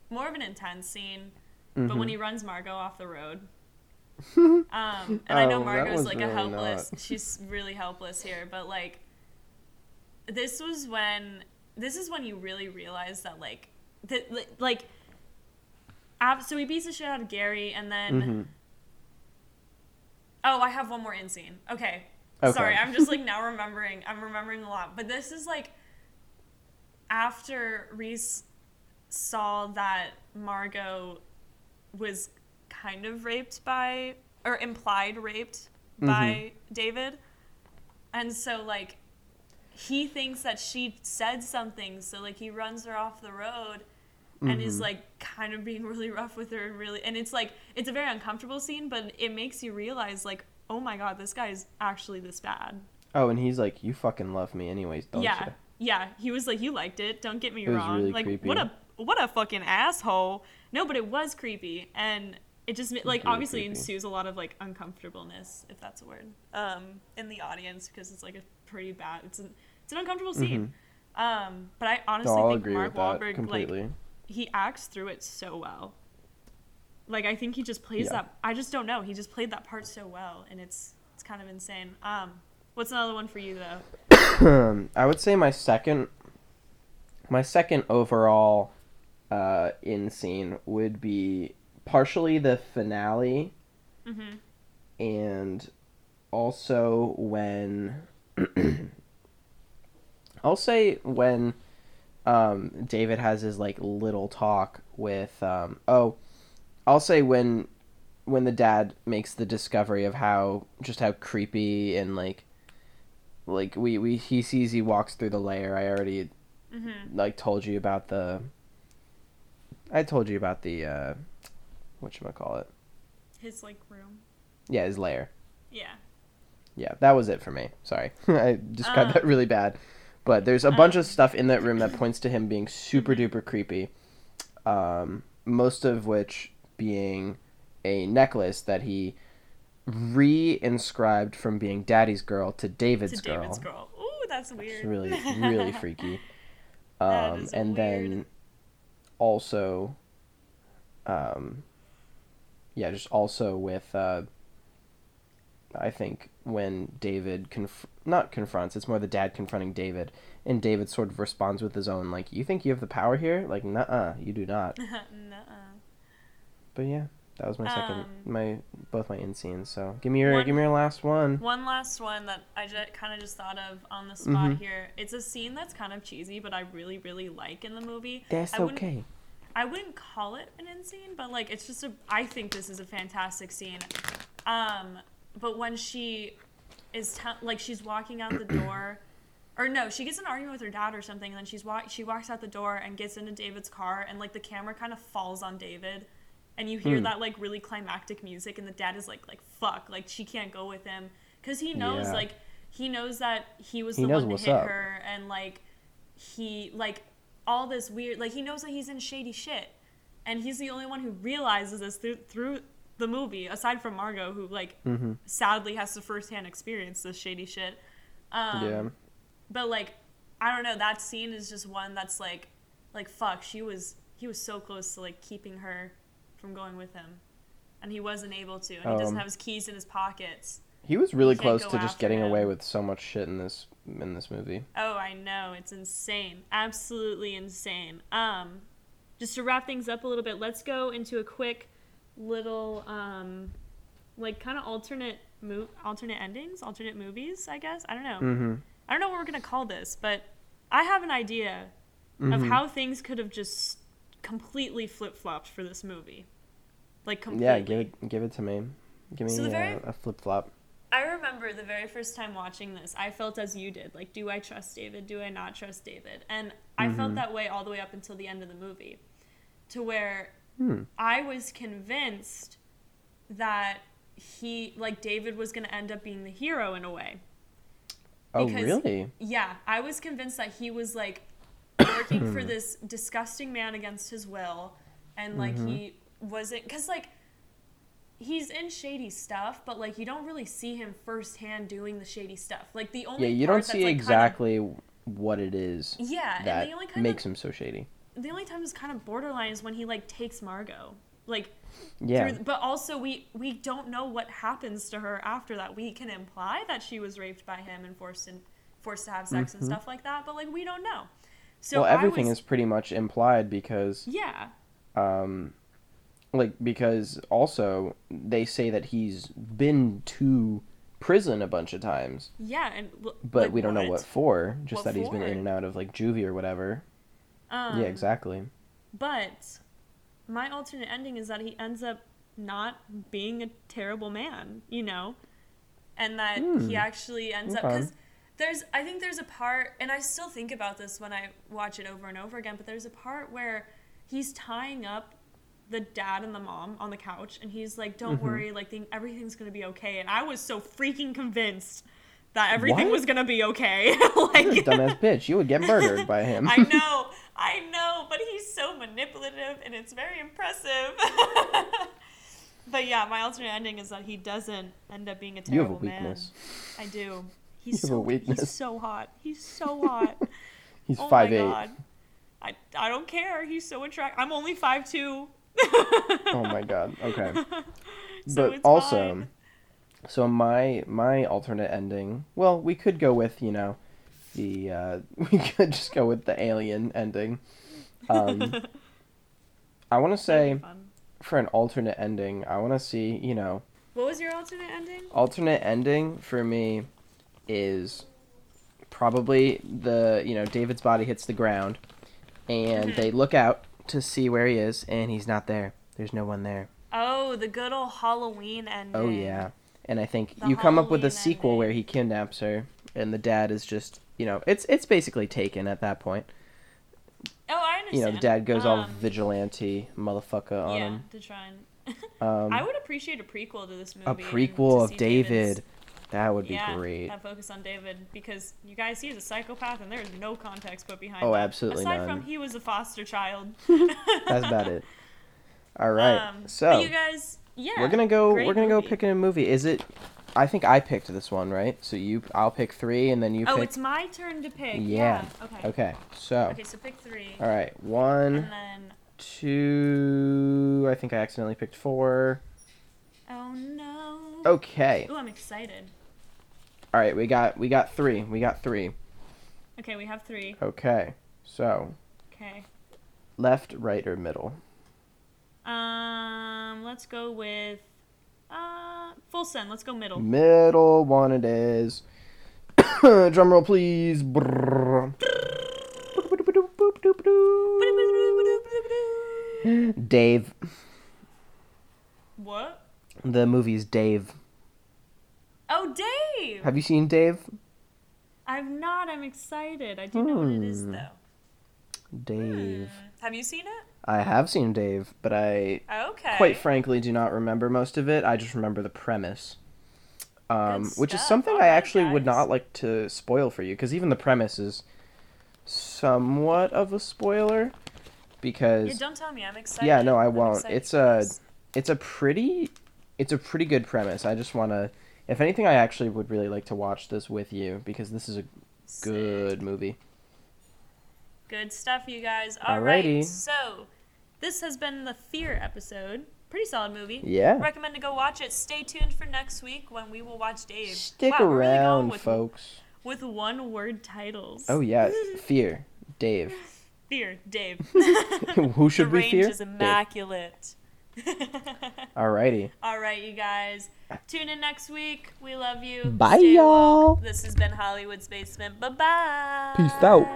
more of an intense scene, but when Mhm. he runs Margot off the road. Um, and I know Oh, Margot's like a helpless. not. She's really helpless here, but like, this was when this is when you really realize that like that like. ab- So he beats the shit out of Gary, and then Mhm. Oh, I have one more in scene. Okay. Okay. Sorry, I'm just like now remembering. I'm remembering a lot. But this is like after Reese saw that Margot was kind of raped by, or implied raped mm-hmm. by David. And so, like, he thinks that she said something. So, like, he runs her off the road and is mm-hmm. like kind of being really rough with her and really and it's like it's a very uncomfortable scene but it makes you realize like oh my god this guy is actually this bad Oh, and he's like, "You fucking love me, anyways, don't yeah you?" Yeah he was like you liked it don't get me It wrong really like creepy. what a what a fucking asshole no but it was creepy and it just like really obviously creepy. ensues a lot of like uncomfortableness if that's a word um in the audience because it's like a pretty bad it's an it's an uncomfortable scene Um, but I honestly No, think Mark Wahlberg completely. like he acts through it so well. Like I think he just plays Yeah. that. I just don't know. He just played that part so well, and it's it's kind of insane. Um, what's another one for you though? I would say my second, my second overall, uh, in scene would be partially the finale, Mm-hmm. and also when, I'll say when, um, David has his like little talk with, um, oh, I'll say when, when the dad makes the discovery of how just how creepy and like like we, we he sees he walks through the layer. I already Mm-hmm. like told you about the i told you about the uh what should I call it His like room. yeah his layer Yeah. yeah that was it for me. Sorry. I described Uh. that really bad. But there's a bunch of stuff in that room that points to him being super duper creepy. Um most of which being a necklace that he re-inscribed from being daddy's girl to david's to girl David's girl. Ooh, that's weird. It's really, really freaky. Um, and then also, um, yeah, just also with, uh, I think when David conf- not confronts, it's more the dad confronting David, and David sort of responds with his own like, "You think you have the power here? Like, nuh-uh, you do not." Nuh-uh. But yeah, that was my second, Um, my both my in scenes. So give me your one- give me your last one. One last one that I just, kind of just thought of on the spot Mhm. here. It's a scene that's kind of cheesy, but I really, really like in the movie. That's I okay. I wouldn't call it an end scene, but like it's just a. I think this is a fantastic scene. Um, but when she is te- like she's walking out the door, or no, she gets an argument with her dad or something, and then she's walk she walks out the door and gets into David's car, and like the camera kind of falls on David, and you hear Hmm. that like really climactic music, and the dad is like like fuck, like she can't go with him because he knows Yeah. like he knows that he was He the one to hit up. her, and like he like all this weird like he knows that he's in shady shit and he's the only one who realizes this through, through the movie aside from margot who like Mm-hmm. sadly has to firsthand experience this shady shit um, yeah. but like i don't know that scene is just one that's like like fuck she was he was so close to like keeping her from going with him and he wasn't able to and he doesn't Um, have his keys in his pockets He was really can't close go to just after getting him. away with so much shit in this in this movie. Oh, I know. It's insane. Absolutely insane. Um just to wrap things up a little bit, let's go into a quick little um like kind of alternate mo- alternate endings, alternate movies, I guess. I don't know. Mm-hmm. I don't know what we're going to call this, but I have an idea of Mhm. how things could have just completely flip-flopped for this movie. Like completely. Yeah, give it give it to me. Give me So very- a flip flop. I remember the very first time watching this, I felt as you did. Like, do I trust David? Do I not trust David? And I felt Mhm. that way all the way up until the end of the movie. To where Hmm. I was convinced that he, like, David was going to end up being the hero in a way. Oh Because- really? Yeah, I was convinced that he was, like, working for this disgusting man against his will. And, like, Mhm. he wasn't. Because, like, he's in shady stuff, but like you don't really see him firsthand doing the shady stuff. Like the only Yeah, you don't see like, kind of- exactly what it is yeah, that and the only kind makes of him so shady. the only time it's kind of borderline is when he like takes Margot. Like Yeah. through, but also we we don't know what happens to her after that. We can imply that she was raped by him and forced in, forced to have sex and Mhm. stuff like that, but like we don't know. So well, everything was- is pretty much implied because yeah. um like because also they say that he's been to prison a bunch of times, Yeah, and l- but like, we don't know what for, just What that he's been in and out of like juvie or whatever. Um, yeah, exactly. But my alternate ending is that he ends up not being a terrible man, you know, and that Hmm. he actually ends up because there's I think there's a part, and I still think about this when I watch it over and over again. But there's a part where he's tying up the dad and the mom on the couch, and he's like, "Don't Mhm. worry, like thing, everything's gonna be okay." And I was so freaking convinced that everything What? was gonna be okay. like Dumbass bitch, you would get murdered by him. I know, I know, but he's so manipulative and it's very impressive. but yeah, my alternate ending is that he doesn't end up being a terrible you have a terrible man. weakness. I do. He's You have a so weakness. he's so hot. He's so hot. He's oh five eight. god. I, I don't care. He's so attractive. I'm only five two. Oh my god. Okay. so but it's also, fine. so my my alternate ending. Well, we could go with you know, the uh, we could just go with the alien ending. Um, I want to say for an alternate ending, I want to see you know What was your alternate ending? alternate ending for me is probably the you know David's body hits the ground and Mhm. they look out to see where he is and he's not there. There's no one there. Oh, the good old Halloween ending. Oh yeah. And I think The you come up with a sequel ending. where he kidnaps her and the dad is just, you know, it's it's basically taken at that point. Oh, I understand. You know, the dad goes all Um, vigilante motherfucker on yeah, him. to try and. Um, I would appreciate a prequel to this movie. a prequel of David. David's- That would be yeah, great. That focus on David because you guys, he's a psychopath and there's no context put behind. Oh, that. absolutely Aside none. from he was a foster child. That's about it. All right. Um, so you guys, yeah, we're gonna go. We're gonna go pick a movie. Is it? I think I picked this one, right? So you, I'll pick three, and then you pick. Oh, pick. it's my turn to pick. Yeah. Yeah. Okay. Okay. So. Okay, so pick three. All right. One, And then, two. I think I accidentally picked four. oh no. Okay. Ooh, I'm excited. All right. We got. We got three. We got three. Okay, we have three. Okay. So Okay. left, right, or middle. Um, let's go with uh full send. Let's go middle. Middle one it is. Drum roll, please. Dave. What? The movie's Dave. Oh, Dave. Have you seen Dave? I've not. I'm excited. I do know what it is Hmm. though. Dave. Hmm. Have you seen it? I have seen Dave, but I Okay. quite frankly do not remember most of it. I just remember the premise. Um, Good which is stuff. something I Alright, actually would guys. not like to spoil for you, because even the premise is somewhat of a spoiler. Because Yeah, don't tell me. I'm excited. Yeah, no, I I'm won't. excited It's for a- this. it's a pretty it's a pretty good premise. I just want to if anything I actually would really like to watch this with you because this is a good Sick. movie. Good stuff, you guys. All right. Alrighty. So, this has been the Fear episode. Pretty solid movie. Yeah. Recommend to go watch it. Stay tuned for next week when we will watch Dave. Stick Wow, we're really around, with, folks. With one word titles. Oh yeah, Fear. Dave. Fear, Dave. Who should the we range fear? is Dave. Alrighty. All right, you guys. Tune in next week. We love you. Bye, Stay y'all. Woke. This has been Hollywood's Basement. Bye bye. Peace out.